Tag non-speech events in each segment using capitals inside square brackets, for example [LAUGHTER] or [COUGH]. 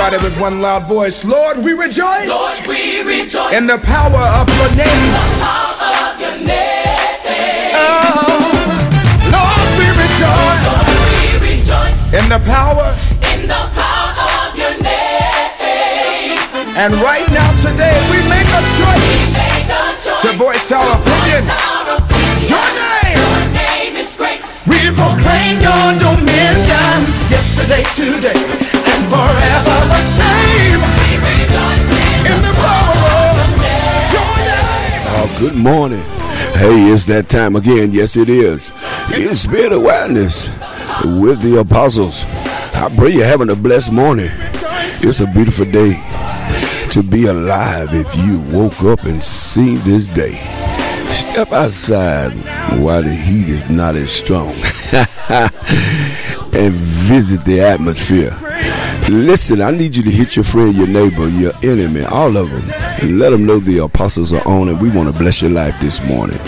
Everybody with one loud voice. Lord, we rejoice. Lord, we rejoice. In the power of your name. The power of your name. Oh, Lord, we rejoice. Lord, we rejoice. In the power. In the power of your name. And right now, today, we make a choice. We make a choice. To voice our to opinion. Voice our opinion. Your name. Your name is great. We proclaim your dominion. Yesterday, today, Oh, good morning. Hey, it's that time again. Yes, it is. It's Spirit Awareness with the apostles. I pray you're having a blessed morning. It's a beautiful day to be alive if you woke up and see this day. Step outside while the heat is not as strong [LAUGHS] and visit the atmosphere. Listen, I need you to hit your friend, your neighbor, your enemy, all of them, and let them know the apostles are on and we want to bless your life this morning.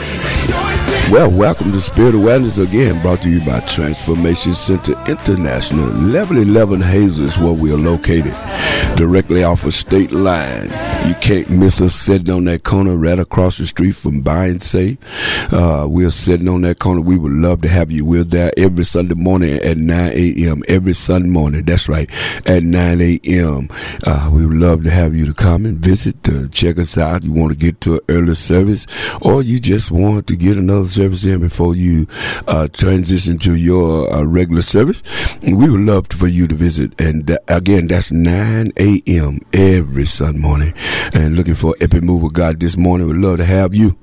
Well, welcome to Spirit Awareness again, brought to you by Transformation Center International. 1111 Hazel is where we are located, directly off of State Line. You can't miss us sitting on that corner right across the street from Buy and Save. Uh, we're sitting on that corner. We would love to have you. We're there every Sunday morning at 9 a.m. Every Sunday morning, that's right, at 9 a.m. Uh, we would love to have you to come and visit, to check us out. You want to get to an early service, or you just want to get another service in before you uh, transition to your uh, regular service, we would love for you to visit. And uh, again, that's 9 a.m. every Sunday morning. And looking for Epic Move of God this morning. We'd love to have you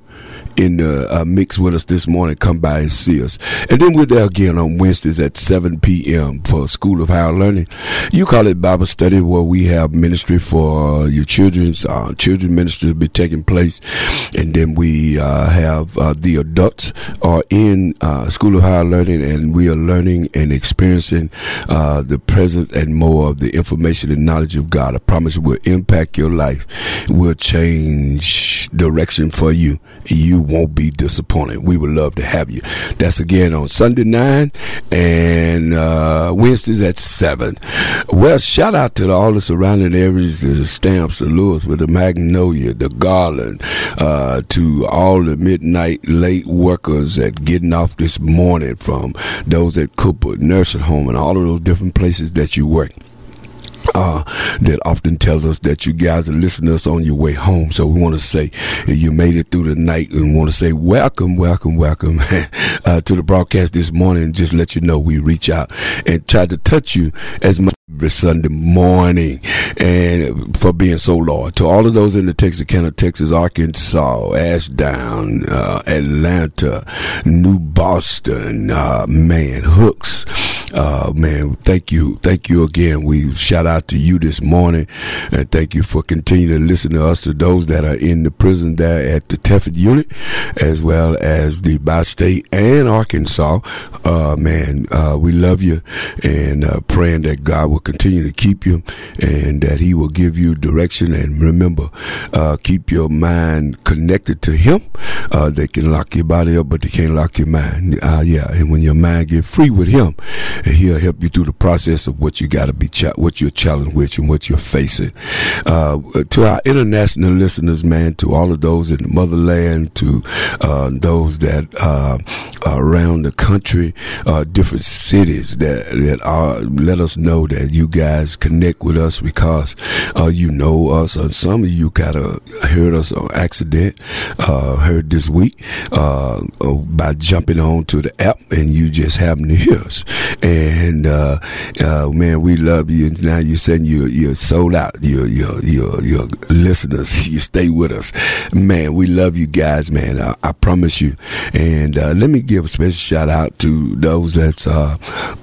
in the uh, mix with us this morning. Come by and see us. And then we're there again on Wednesdays at 7 p.m. for School of Higher Learning. You call it Bible study where we have ministry for your children's, uh, children ministry will be taking place. And then we uh, have uh, the adults are in uh, School of Higher Learning and we are learning and experiencing uh, the presence and more of the information and knowledge of God. I promise it will impact your life, will change direction for you. You won't be disappointed. We would love to have you. That's again on Sunday 9 and uh, Wednesdays at 7. Well, shout out to all the surrounding areas, the Stamps, the Lewisville the Magnolia, the Garland, uh, to all the midnight late workers that getting off this morning from those at Cooper Nursing Home and all of those different places that you work uh, that often tells us that you guys are listening to us on your way home. So we want to say you made it through the night and want to say welcome, welcome, welcome [LAUGHS] uh, to the broadcast this morning. Just let you know we reach out and try to touch you as much every Sunday morning and for being so loyal to all of those in the Texarkana, Texas, Arkansas, Ashdown, uh, Atlanta, New Boston, uh, man, Hooks. Uh, man, thank you. Thank you again. We shout out to you this morning and thank you for continuing to listen to us, to those that are in the prison there at the Telford unit, as well as the Bi-State and Arkansas. Uh, man, uh, we love you and, uh, praying that God will continue to keep you and that he will give you direction. And remember, uh, keep your mind connected to him. Uh, they can lock your body up, but they can't lock your mind. Uh, yeah. And when your mind get free with him, he'll help you through the process of what you got to be, cha- what you're challenged with and what you're facing. Uh, to our international listeners, man, to all of those in the motherland, to uh, those that uh, are around the country, uh, different cities that that are, let us know that you guys connect with us because uh, you know us. Uh, some of you kind of heard us on accident, heard this week by jumping on to the app, and you just happen to hear us. And uh, uh, man, we love you. And now you're saying you're you're sold out. Your your your your listeners, [LAUGHS] you stay with us, man. We love you guys, man. I, I promise you. And uh, let me give a special shout out to those that's uh,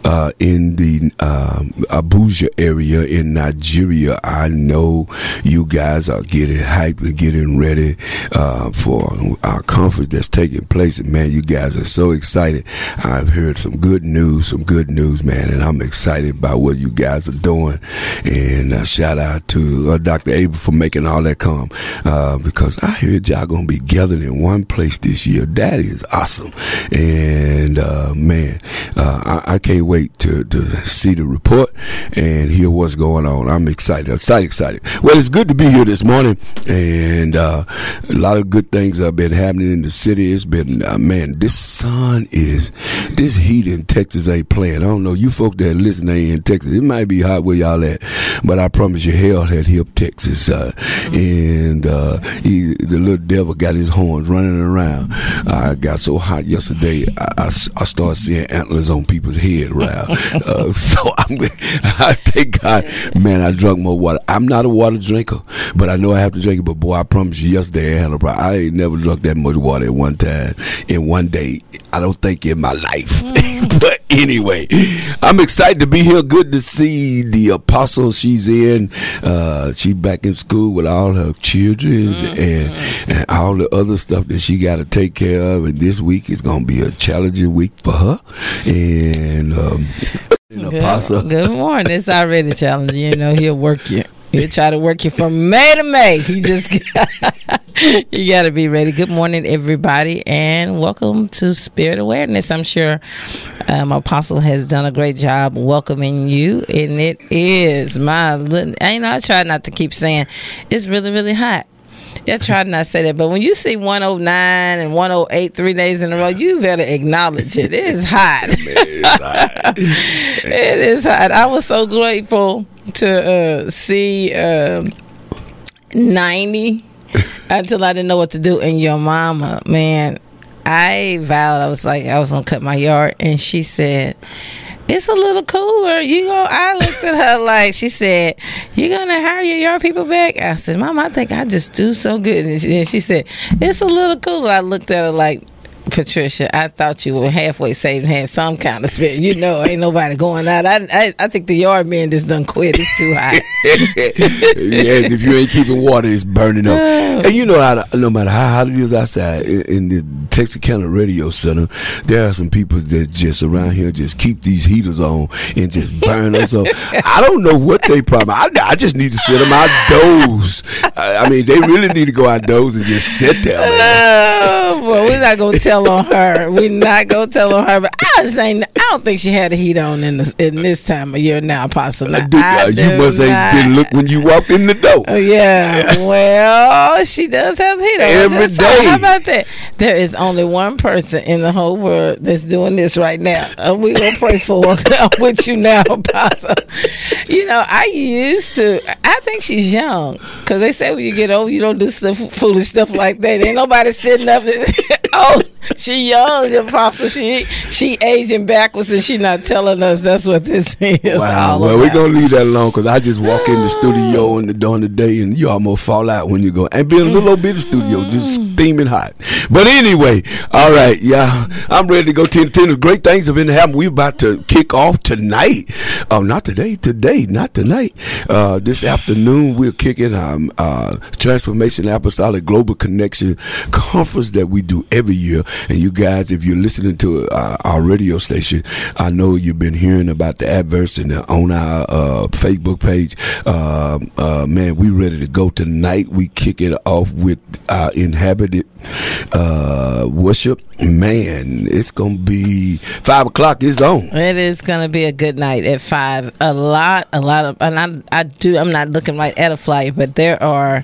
uh, in the um, Abuja area in Nigeria. I know you guys are getting hyped and getting ready uh, for our conference that's taking place. And man, you guys are so excited. I've heard some good news, some good news, man, and I'm excited about what you guys are doing. And uh, shout out to uh, Dr. Abel for making all that come uh, because I heard y'all gonna be gathered in one place this year. That is awesome, and uh, man, uh, I, I, can't wait to, to see the report and hear what's going on. I'm excited. excited, excited, excited. Well, it's good to be here this morning, and a lot of good things have been happening in the city. It's been, man, this sun is, this heat in Texas ain't playing. I don't know, you folks that listen in Texas, it might be hot where y'all at, but I promise you, hell had hit Texas, uh, and uh, he, the little devil got his horns running around. I got so hot yesterday, I, I, I started seeing antlers on people's head around. [LAUGHS] uh, so I'm, [LAUGHS] I thank God, man, I drunk more water. I'm not a water drinker, but I know I have to drink it. But boy, I promise you, yesterday I had a problem. I ain't never drunk that much water at one time in one day. I don't think in my life. [LAUGHS] but anyway, I'm excited to be here. Good to see the apostle. She's in. Uh, she back in school with all her children and, and all the other stuff that she got to take care of. And this week is going to be a challenging week for her. And um, an apostle. Good, [LAUGHS] good morning. It's already challenging. You know, he'll work you. He'll try to work you from May to May. He just [LAUGHS] [LAUGHS] you got to be ready. Good morning, everybody, and welcome to Spirit Awareness. I'm sure um, Apostle has done a great job welcoming you, and it is my. little- You know, I try not to keep saying it's really, really hot. I try not to say that, but when you see 109 and 108 three days in a row, you better acknowledge it. It is hot. [LAUGHS] it is hot. [LAUGHS] it is hot. I was so grateful to uh, see um, 90 [LAUGHS] until I didn't know what to do. And your mama, man, I vowed I was like I was gonna cut my yard, and she said. It's a little cooler. You go. I looked at her [LAUGHS] like she said, "You gonna hire your yard people back?" I said, "Mom, I think I just do so good." And she, and she said, "It's a little cooler." I looked at her like, Patricia, I thought you were halfway saved and had some kind of spirit. You know, ain't nobody going out. I, I, I think the yard man just done quit. It's too hot. [LAUGHS] yeah, if you ain't keeping water, it's burning up. Oh. And you know, how, no matter how hot it is outside, in, in the County Radio Center, there are some people that just around here just keep these heaters on and just burn us up. [LAUGHS] I don't know what they problem. I, I just need to sit them outdoors. I, I mean, they really need to go out outdoors and just sit there, man. Oh, not gonna tell on her. We're not gonna tell on her. But I just ain't. I don't think she had a heat on in this in this time of year now, Apostle. Now, Do- I uh, you do must ain't not. been look when you walked in the door. Oh yeah. Well, she does have heat on. Every day. How about that? There is only one person in the whole world that's doing this right now. Uh, we gonna pray for her. [LAUGHS] With you now, Apostle. You know, I used to. I think she's young because they say when you get old, you don't do stuff foolish stuff like that. Ain't nobody sitting up. [LAUGHS] And, oh, she young, Apostle. She she aging backwards, and she not telling us that's what this is. Wow. Well, we're gonna leave that alone because I just walk in the studio in the, during the day and you almost fall out when you go. And be in a little old of studio, just steaming hot. But anyway, all right, yeah, I'm ready to go. Ten tennis. Great things have been happening. We're about to kick off tonight. Oh, not today. Today, not tonight. Uh, this afternoon we're kicking um uh Transformation Apostolic Global Connection conference that we do every year. And you guys, if you're listening to uh, our radio station, I know you've been hearing about the adverts and the, on our uh, Facebook page. Um uh, man, we ready to go tonight. We kick it off with our inhabited uh, worship. Man, it's gonna be five o'clock. It's on. It is to be a good night at five. A lot, a lot of, and I, I do. I'm not looking right at a flyer, but there are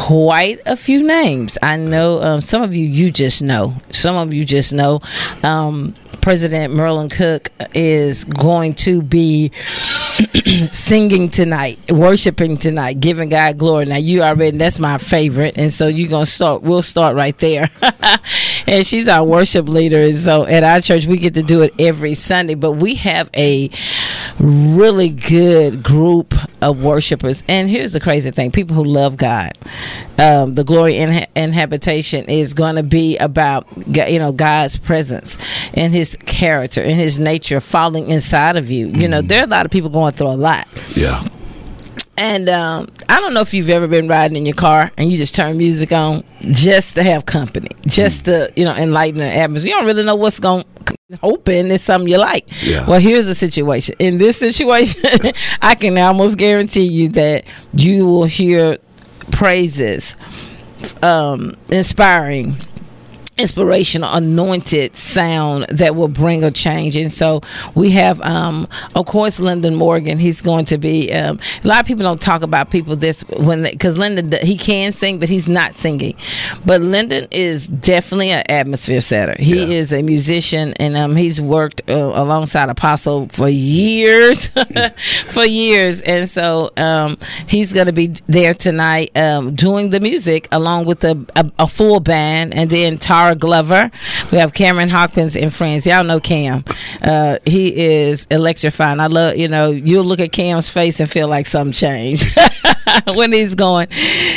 quite a few names. I know um, some of you. You just know. Some of you just know. Um, President Merlin Cook is going to be [CLEARS THROAT] singing tonight, worshiping tonight, giving God glory. Now you already that's my favorite, and so you're gonna start. We'll start right there. [LAUGHS] and she's our worship leader, and so at our church we get to do it every Sunday. But we have a really good group of worshipers. And here's the crazy thing: people who love God. Um, the glory in, habitation is going to be about you know God's presence and His character and His nature falling inside of you. You know, there are a lot of people going through a lot. Yeah. And um, I don't know if you've ever been riding in your car and you just turn music on just to have company, just to you know enlighten the atmosphere. You don't really know what's going. Hoping it's something you like. Yeah. Well, here's the situation. In this situation, [LAUGHS] I can almost guarantee you that you will hear praises, um, inspiring, inspirational anointed sound that will bring a change. And so we have um of course lyndon morgan. He's going to be um a lot of people don't talk about people this when because lyndon he can sing but he's not singing. But lyndon is definitely an atmosphere setter. He Yeah. is a musician and um he's worked uh, alongside apostle for years [LAUGHS] for years. And so um he's going to be there tonight um doing the music along with a, a, a full band. And then tara glover. We have cameron hopkins and friends y'all know cam. Uh he is electrifying. I love you know you'll look at cam's face and feel like something changed [LAUGHS] when he's going.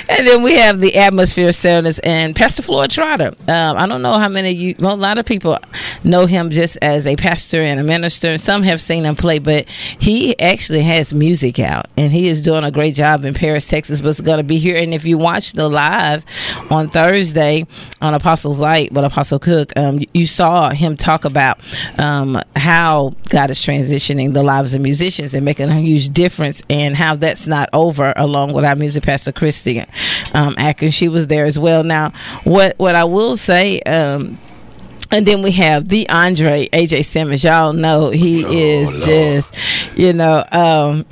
And then we have the atmosphere setters and pastor floyd trotter. Um i don't know how many of you well, a lot of people know him just as a pastor and a minister some have seen him play but he actually has music out and he is doing a great job in paris texas but it's going to be here. And if you watch the live on thursday on apostles light with apostle cook. Um, you saw him talk about um, how god is transitioning the lives of musicians and making a huge difference and how that's not over along with our music pastor christy um, atkins. She was there as well. Now what what i will say um, and then we have the Andre AJ Simmons. Y'all know he is Lord. just, you know, um,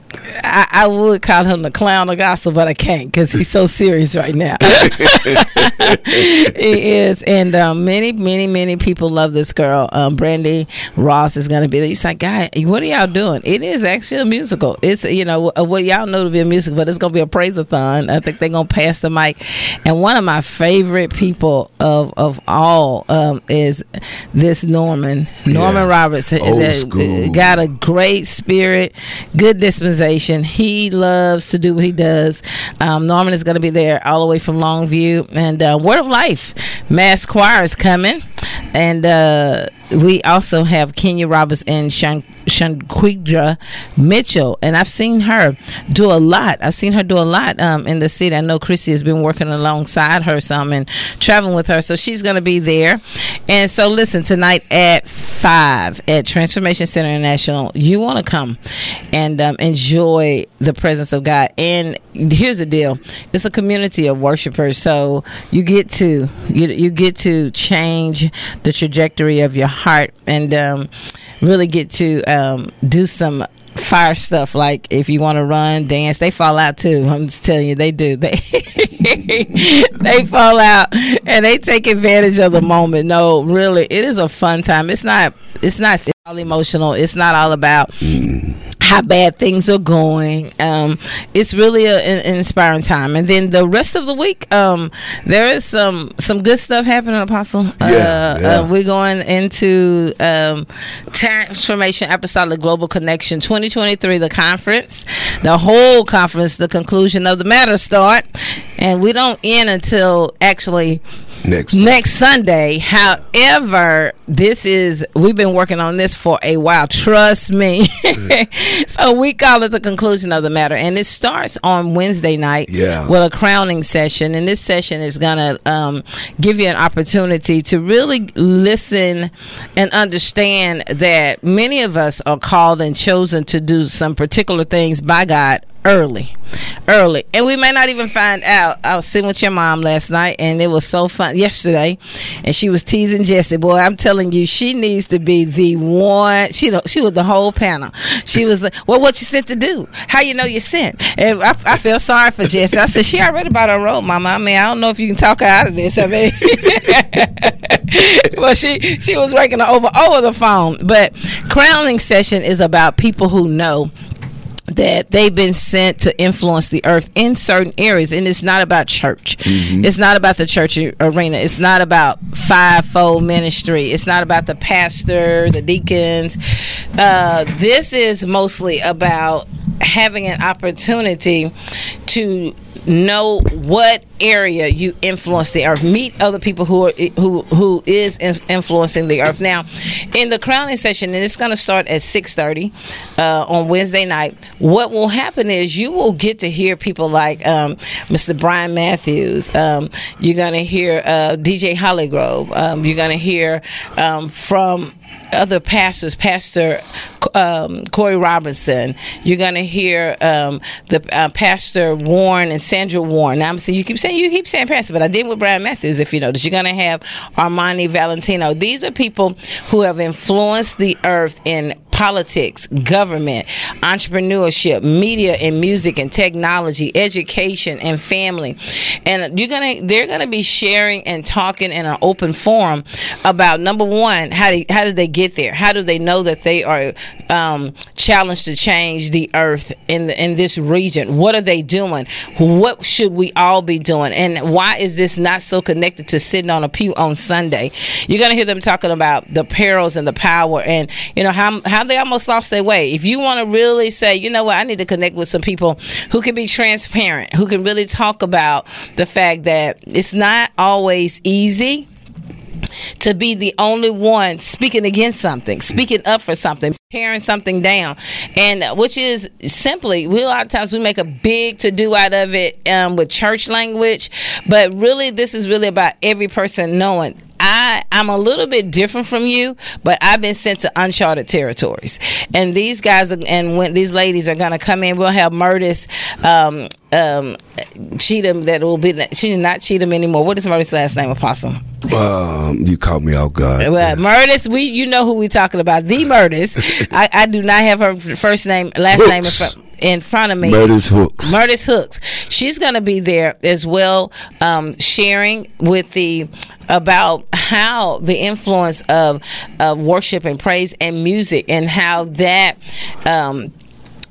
I, I would call him the clown of gospel, but I can't because he's so serious right now. [LAUGHS] he is, and um, many, many, many people love this girl. Um, Brandy Ross is going to be there. He's like, guy, what are y'all doing? It is actually a musical. It's you know what y'all know to be a musical, but it's going to be a praise-a-thon. I think they're going to pass the mic. And one of my favorite people of of all um, is this Norman Norman Yeah. Roberts. That- Got a great spirit, good dispensation. He loves to do what he does. Um, Norman is going to be there all the way from Longview. And uh, Word of Life, Mass Choir is coming. And uh, we also have Kenya Roberts and Shan- Shanquidra Mitchell. And I've seen her do a lot. I've seen her do a lot um, in the city. I know Christy has been working alongside her some and traveling with her. So she's going to be there. And so listen, tonight at 5 at Transformation Center International, you want to come and um, enjoy the presence of God. And here's the deal it's a community of worshipers. So you get to, you, you get to change the trajectory of your heart and um, really get to um, do some fire stuff. Like if you want to run dance they fall out too. [LAUGHS] I'm just telling you they do. [LAUGHS] They they fall out. And they take advantage of the moment. No really it is a fun time. It's not it's not it's all emotional. It's not all about mm. How bad things are going. Um, it's really a, an, an inspiring time. And then the rest of the week, um, there is some some good stuff happening, Apostle. uh, yeah. Uh, we're going into um, Transformation Apostolic Global Connection 2023, the conference, the whole conference, the conclusion of the matter start, and we don't end until actually Next. next Sunday. However, this is we've been working on this for a while. Trust me. [LAUGHS] so we call it the conclusion of the matter, and it starts on Wednesday night Yeah. with a crowning session. And this session is gonna um, give you an opportunity to really listen and understand that many of us are called and chosen to do some particular things by God early. Early. And we may not even find out. I was sitting with your mom last night and it was so fun yesterday and she was teasing jesse. Boy i'm telling you she needs to be the one. She she was the whole panel. She was like well what you sent to do? How you know you sent? And i, I feel sorry for jesse. I said she already bought her role mama. I mean i don't know if you can talk her out of this. I mean [LAUGHS] well she she was her over over the phone. But crowning session is about people who know that they've been sent to influence the earth in certain areas. And it's not about church. It's not about the church arena. It's not about fivefold ministry. It's not about the pastor the deacons. Uh, this is mostly about having an opportunity to know what area you influence the earth. Meet other people who are who who is influencing the earth. Now in the crowning session and it's going to start at 6.30 uh, on wednesday night what will happen is you will get to hear people like um, mr brian matthews um, you're going to hear uh, dj hollygrove um, you're going to hear um, from other pastors, Pastor um, Corey Robinson. You're going to hear um, the uh, Pastor Warren and Sandra Warren. Now I'm saying you keep saying you keep saying Pastor, but I did with Brian Matthews. If you notice, you're going to have Armani Valentino. These are people who have influenced the earth in politics, government, entrepreneurship, media and music and technology, education and family. And you're gonna they're gonna be sharing and talking in an open forum about number one, how do, how did they get there? How do they know that they are um, challenged to change the earth in the, in this region? What are they doing? What should we all be doing? And why is this not so connected to sitting on a pew on Sunday? You're gonna hear them talking about the perils and the power and you know how how they almost lost their way. If you want to really say, you know what, I need to connect with some people who can be transparent, who can really talk about the fact that it's not always easy to be the only one speaking against something, speaking up for something, tearing something down, and uh, which is simply we a lot of times we make a big to do out of it um, with church language, but really this is really about every person knowing I I'm a little bit different from you, but I've been sent to uncharted territories, and these guys are, and when these ladies are going to come in, we'll have Murtis, um, um, Cheatham that will be she did not Cheatham anymore. What is Murtis' last name, Apostle? Um, you caught me off guard. Well, Murtis, we you know who we talking about? The Murtis. [LAUGHS] I, I do not have her first name, last Hooks. name in front, of me. Murtis Hooks. Murtis Hooks. She's going to be there as well, um, sharing with the about how the influence of of worship and praise and music and how that. Um,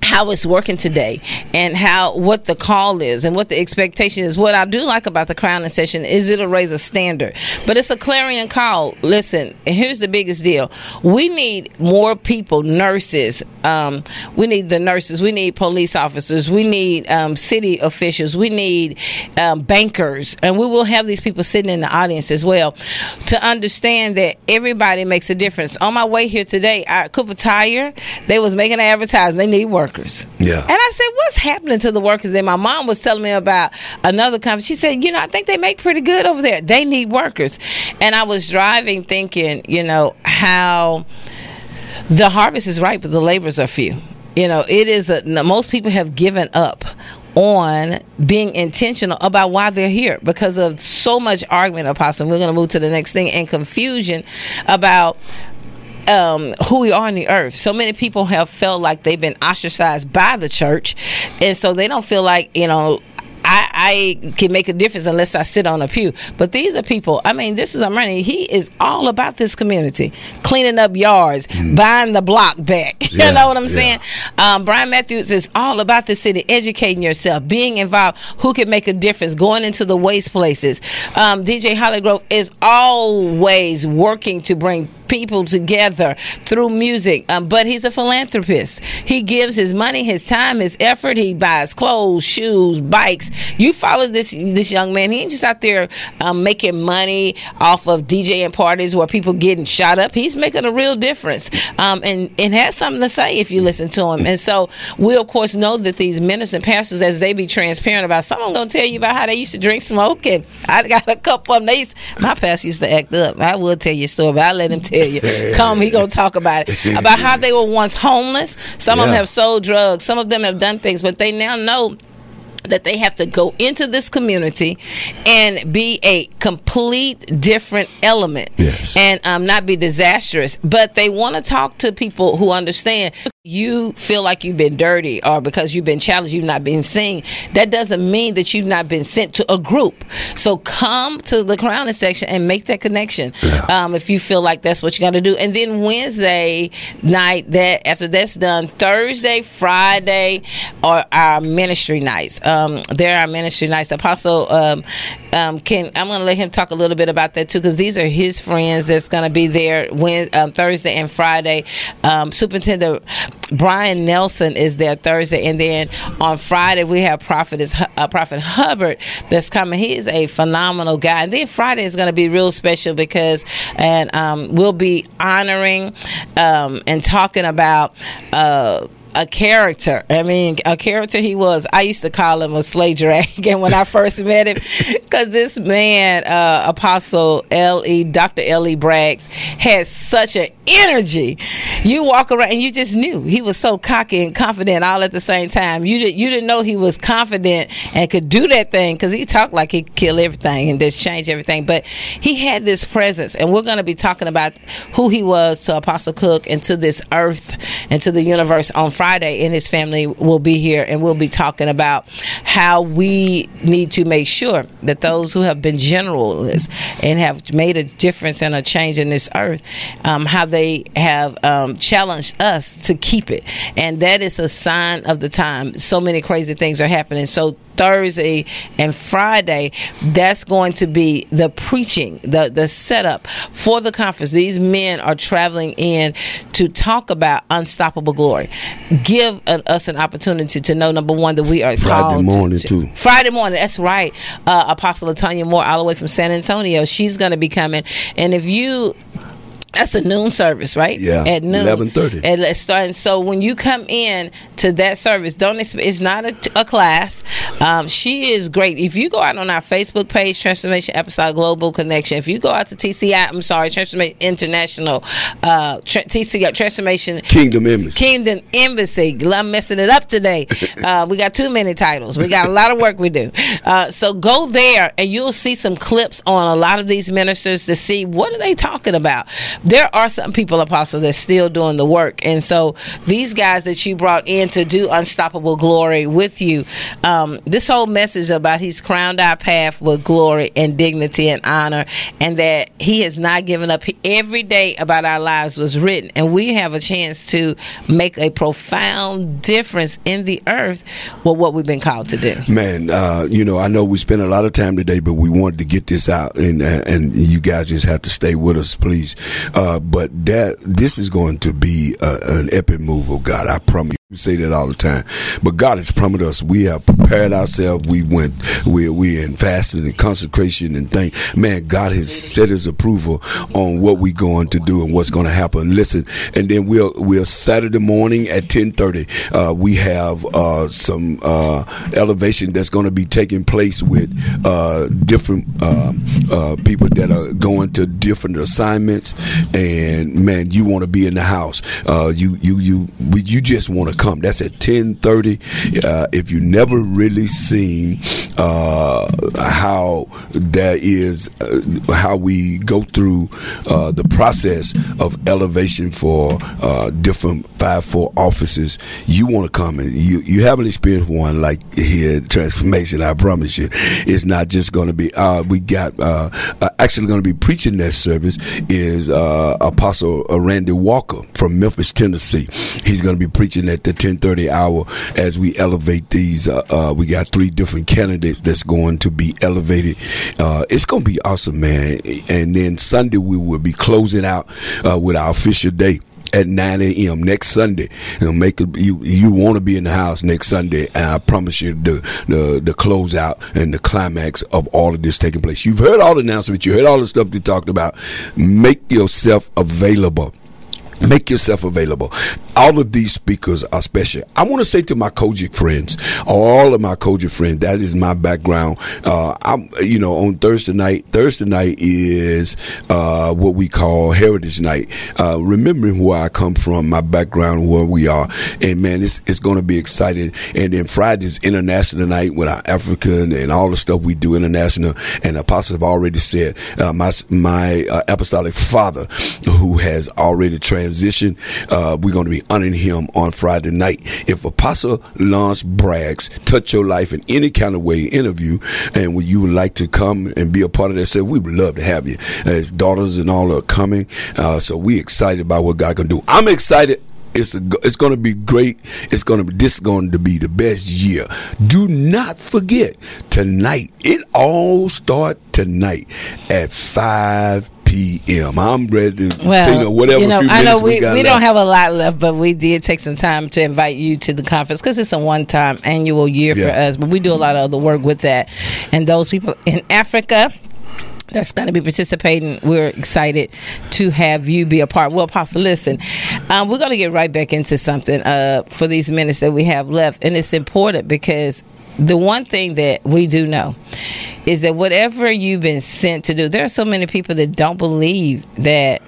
how it's working today and how what the call is and what the expectation is. What I do like about the crowning session is it'll raise a standard, but it's a clarion call. Listen, and here's the biggest deal: we need more people, nurses. Um, we need the nurses. We need police officers. We need um, city officials. We need um, bankers, and we will have these people sitting in the audience as well to understand that everybody makes a difference. On my way here today, at Cooper Tire, they was making an advertisement. They need workers. Yeah. And I said, "What's happening to the workers?" And my mom was telling me about another company. She said, "You know, I think they make pretty good over there. They need workers." And I was driving, thinking, you know, how the harvest is ripe, but the laborers are few. You know, it is a most people have given up on being intentional about why they're here because of so much argument apostle we're going to move to the next thing and confusion about um, who we are on the earth. So many people have felt like they've been ostracized by the church, and so they don't feel like you know. I, I can make a difference unless I sit on a pew. But these are people. I mean, this is money. He is all about this community, cleaning up yards, buying the block back. [LAUGHS] you know what I'm yeah. saying? Um, Brian Matthews is all about the city, educating yourself, being involved. Who can make a difference? Going into the waste places. Um, DJ Hollygrove is always working to bring people together through music. Um, but he's a philanthropist. He gives his money, his time, his effort. He buys clothes, shoes, bikes. You follow this this young man. He ain't just out there um, making money off of DJing parties where people getting shot up. He's making a real difference, um, and and has something to say if you listen to him. And so we of course know that these ministers and pastors, as they be transparent about, someone gonna tell you about how they used to drink smoke, and I got a couple of them. They used, my pastor used to act up. I will tell you a story, but I let him tell you. Come, he gonna talk about it about how they were once homeless. Some of them have sold drugs. Some of them have done things, but they now know that they have to go into this community and be a complete different element Yes. and um, not be disastrous. But they want to talk to people who understand. You feel like you've been dirty or because you've been challenged, you've not been seen. That doesn't mean that you've not been sent to a group. So come to the crowning section and make that connection um, if you feel like that's what you got to do. And then Wednesday night, that after that's done, Thursday, Friday are our ministry nights. Um, they're our ministry nights. Apostle um, um, can I'm going to let him talk a little bit about that too because these are his friends that's going to be there when um, Thursday and Friday. Um, Superintendent Brian Nelson is there Thursday, and then on Friday we have Prophet uh, Prophet Hubbard that's coming. He is a phenomenal guy, and then Friday is going to be real special because and um, we'll be honoring um, and talking about. Uh, a character. I mean, a character he was. I used to call him a slay dragon when I first [LAUGHS] met him, because this man, uh, Apostle L. E. Dr. L. E. Braggs, had such an energy. You walk around and you just knew he was so cocky and confident all at the same time. You did you didn't know he was confident and could do that thing because he talked like he could kill everything and just change everything. But he had this presence, and we're going to be talking about who he was to Apostle Cook and to this earth and to the universe on Friday. And his family will be here, and we'll be talking about how we need to make sure that those who have been generals and have made a difference and a change in this earth, um, how they have um, challenged us to keep it. And that is a sign of the time. So many crazy things are happening. So Thursday and Friday, that's going to be the preaching, the the setup for the conference. These men are traveling in to talk about unstoppable glory. Give uh, us an opportunity to know number one that we are Friday called morning, to, too. Friday morning, that's right. Uh, Apostle Latonya Moore, all the way from San Antonio, she's going to be coming. And if you that's a noon service, right? Yeah, at noon, 11:30. And let's start. And so when you come in to that service, don't expect it's not a, a class. Um, she is great. If you go out on our Facebook page, Transformation Apostolic Global Connection. If you go out to TCI, I'm sorry, Transformation International, uh, tra- TCI Transformation Kingdom Embassy. Kingdom Embassy. I'm messing it up today. [LAUGHS] Uh, we got too many titles. We got a lot of work we do. Uh, so go there and you'll see some clips on a lot of these ministers to see what are they talking about. There are some people, Apostle, that's still doing the work. And so these guys that you brought in to do Unstoppable Glory with you, um, this whole message about he's crowned our path with glory and dignity and honor, and that he has not given up. Every day about our lives was written, and we have a chance to make a profound difference in the earth with what we've been called to do. Man, uh, you know, I know we spent a lot of time today, but we wanted to get this out, and uh, and you guys just have to stay with us, please. Uh, but that this is going to be uh, an epic move of God. I promise. We say that all the time, but God has promised us. We have prepared ourselves. We went. We we in fasting and consecration and thing. Man, God has set His approval on what we going to do and what's going to happen. Listen, and then we'll we'll Saturday morning at ten thirty. Uh, we have uh, some uh, elevation that's going to be taking place with uh, different uh, uh, people that are going to different assignments. And man, you want to be in the house. Uh, you you you you just want to come. That's at ten thirty. Uh, if you never really seen uh, how that is, uh, how we go through uh, the process of elevation for uh, different fivefold offices, you want to come and you you haven't experienced one like here transformation. I promise you, it's not just going to be. Uh, we got actually going to be preaching that service is uh, Apostle uh, Randy Walker from Memphis, Tennessee. He's going to be preaching at the ten thirty hour as we elevate these. Uh, uh, we got three different candidates that's going to be elevated. Uh, it's going to be awesome, man. And then Sunday we will be closing out uh, with our official day at 9 a.m. next Sunday. You make it, you you want to be in the house next Sunday, and I promise you the the the closeout and the climax of all of this taking place. You've heard all the announcements, you heard all the stuff we talked about. Make yourself available. Make yourself available. All of these speakers are special. I want to say to my COGIC friends, all of my COGIC friends, that is my background. Uh, I'm, you know, on Thursday night, Thursday night is uh, what we call Heritage Night. Uh, remembering where I come from, my background, where we are, and man, it's it's going to be exciting. And then Friday's International Night with our African and all the stuff we do international. And apostles have already said, uh, my my uh, apostolic father, who has already transitioned, uh, we're going to be honoring him on Friday night. If Apostle Lance Braggs touch your life in any kind of way, interview, and when you would like to come and be a part of that, say we would love to have you. His daughters and all are coming, uh, so we excited about what God can do. I'm excited it's it's going to be great. It's going to be this is going to be the best year. Do not forget tonight. It all start tonight at five p.m. I'm ready to Well, you know whatever. you know, I know we, we, got don't have a lot left, but we did take some time to invite you to the conference because it's a one-time annual year for us. But we do a lot of other work with that, and those people in Africa. That's going to be participating. We're excited to have you be a part. Well, Apostle, listen, um, we're going to get right back into something uh, for these minutes that we have left, and it's important because the one thing that we do know is that whatever you've been sent to do, there are so many people that don't believe that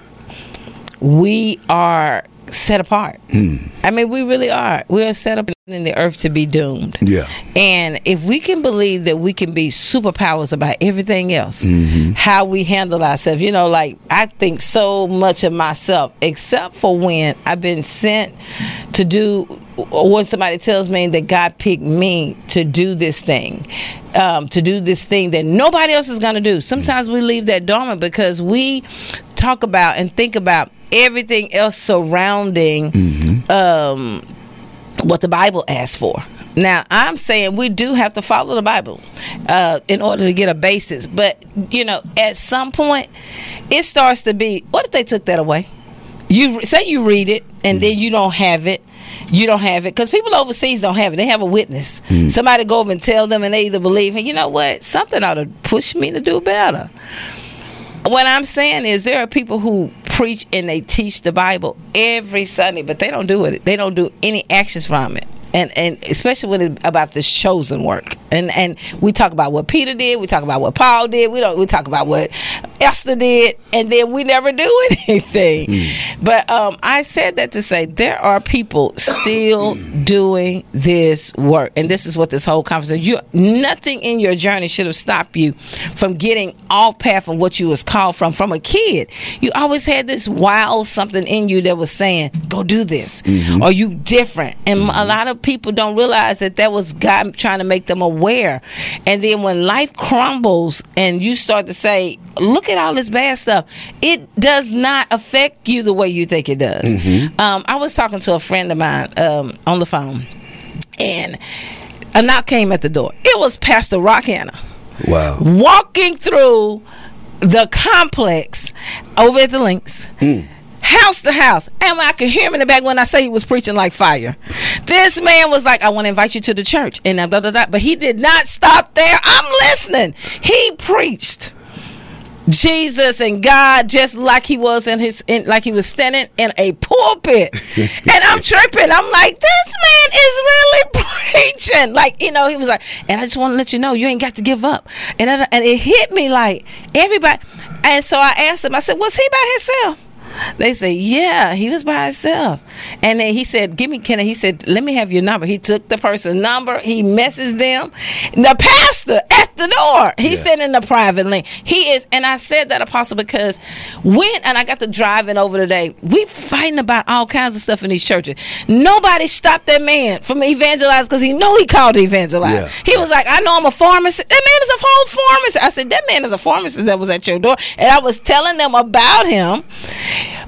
we are set apart. Hmm. I mean, we really are. We are set up in the earth to be doomed. Yeah. And if we can believe that we can be superpowers about everything else, Mm-hmm. how we handle ourselves, you know, like I think so much of myself, except for when I've been sent to do, when somebody tells me that God picked me to do this thing, um, to do this thing that nobody else is going to do. Sometimes we leave that dormant because we talk about and think about everything else surrounding um, what the Bible asks for. Now, I'm saying we do have to follow the Bible uh, in order to get a basis. But, you know, at some point, it starts to be what if they took that away? You say you read it and then you don't have it. You don't have it because people overseas don't have it. They have a witness. Hmm. Somebody go over and tell them, and they either believe, and you know what, something ought to push me to do better. What I'm saying is there are people who preach and they teach the Bible every Sunday, but they don't do it. They don't do any actions from it. And and especially when it's about this chosen work. And and we talk about what Peter did, we talk about what Paul did, we don't we talk about what Esther did, and then we never do [LAUGHS] anything. Hmm. But um I said that to say there are people still hmm. doing this work. And this is what this whole conversation you nothing in your journey should have stopped you from getting off path of what you was called from from a kid. You always had this wild something in you that was saying, "Go do this," mm-hmm. or "You different." And a mm-hmm. lot of people don't realize that that was God trying to make them aware. And then when life crumbles and you start to say, "Look at all this bad stuff," it does not affect you the way you think it does. Um, I was talking to a friend of mine um, on the phone, and a knock came at the door. It was Pastor Rock Hannah Wow. walking through the complex over at the links. House to house, and I could hear him in the back when I say he was preaching like fire. This man was like, "I want to invite you to the church," and blah, blah, blah, but he did not stop there. I'm listening. He preached Jesus and God just like he was in his in, like he was standing in a pulpit. [LAUGHS] and I'm tripping. I'm like, this man is really [LAUGHS] preaching. Like, you know, he was like, and I just want to let you know you ain't got to give up. And I, and it hit me like everybody and so I asked him, I said, Was he by himself? They say, yeah, he was by himself. And then he said, give me, can I? He said, let me have your number. He took the person's number. He messaged them. The pastor at the door. He Yeah. sent in the private link. He is, and I said that, Apostle, because when, and I got to driving over today, we fighting about all kinds of stuff in these churches. Nobody stopped that man from evangelizing because he know he called to evangelize. Yeah. He was like, I know I'm a pharmacist. That man is a whole pharmacist. I said, that man is a pharmacist that was at your door. And I was telling them about him.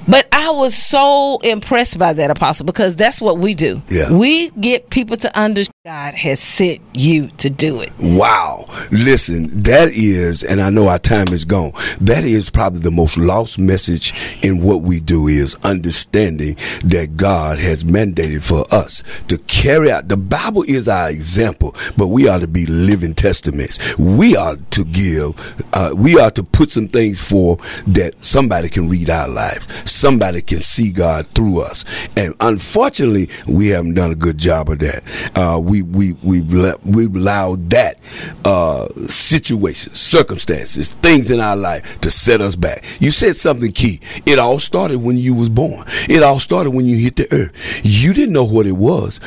But I was so impressed by that, Apostle, because that's what we do. Yeah. We get people to understand God has sent you to do it. Wow. Listen, that is, and I know our time is gone, that is probably the most lost message in what we do is understanding that God has mandated for us to carry out. The Bible is our example, but we are to be living testaments. We are to give, uh, we are to put some things for that somebody can read our life. Somebody can see God through us. And unfortunately, we haven't done a good job of that. Uh, we, we, we've, let, we've allowed that, uh, situations, circumstances, things in our life to set us back. You said something key. It all started when you was born. It all started when you hit the earth. You didn't know what it was.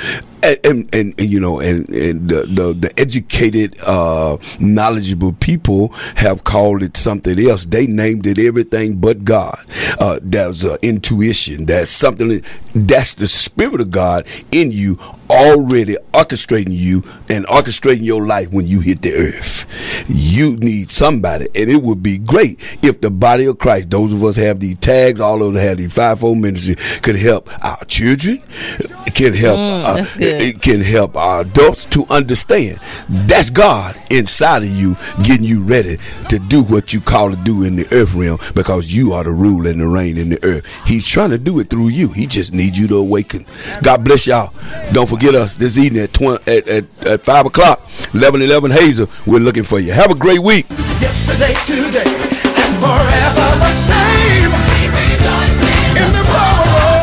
And, and, and, you know, and, and the, the, the educated, uh, knowledgeable people have called it something else. They named it everything but God. Uh, that's uh, intuition. That's something, that's the spirit of God in you already orchestrating you and orchestrating your life when you hit the earth. You need somebody, and it would be great if the body of Christ, those of us have these tags, all of us have these fivefold ministry, could help our children, can help, uh, it can help our adults to understand that's God inside of you, getting you ready to do what you call to do in the earth realm because you are the rule and the reign in the earth. He's trying to do it through you. He just needs you to awaken. God bless y'all. Don't forget us this evening at, 20, at, at, at 5 o'clock, 1111 Hazel. We're looking for you. Have a great week. Yesterday, today, and forever.